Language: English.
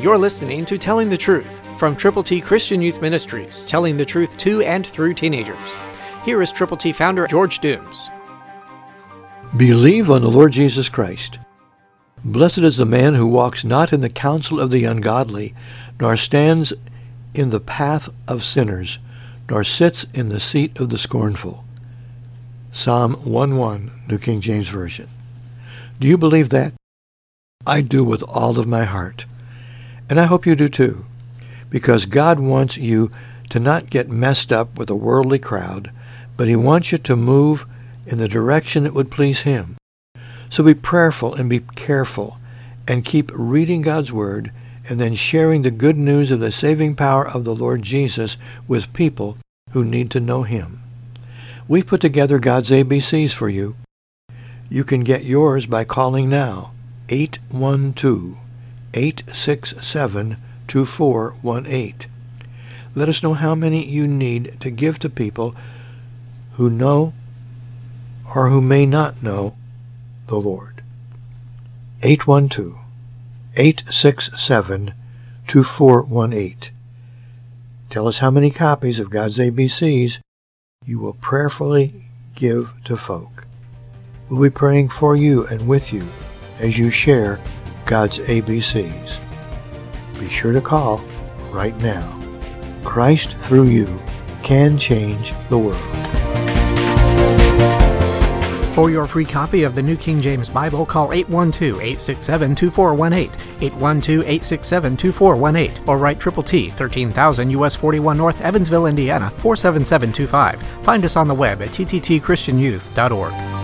You're listening to Telling the Truth from Triple T Christian Youth Ministries, telling the truth to and through teenagers. Here is Triple T founder George Dooms. Believe on the Lord Jesus Christ. Blessed is the man who walks not in the counsel of the ungodly, nor stands in the path of sinners, nor sits in the seat of the scornful. Psalm 1:1, New King James Version. Do you believe that? I do with all of my heart. And I hope you do too, because God wants you to not get messed up with a worldly crowd, but he wants you to move in the direction that would please him. So be prayerful and be careful and keep reading God's Word and then sharing the good news of the saving power of the Lord Jesus with people who need to know him. We've put together God's ABCs for you. You can get yours by calling now 812 867 2418. Let us know how many you need to give to people who know or who may not know the Lord. 812 867 2418. Tell us how many copies of God's ABCs you will prayerfully give to folk. We'll be praying for you and with you as you share God's ABCs. Be sure to call right now. Christ through you can change the world. For your free copy of the New King James Bible, call 812-867-2418, 812-867-2418, or write Triple T, 13000 US 41 North, Evansville, Indiana, 47725. Find us on the web at tttchristianyouth.org.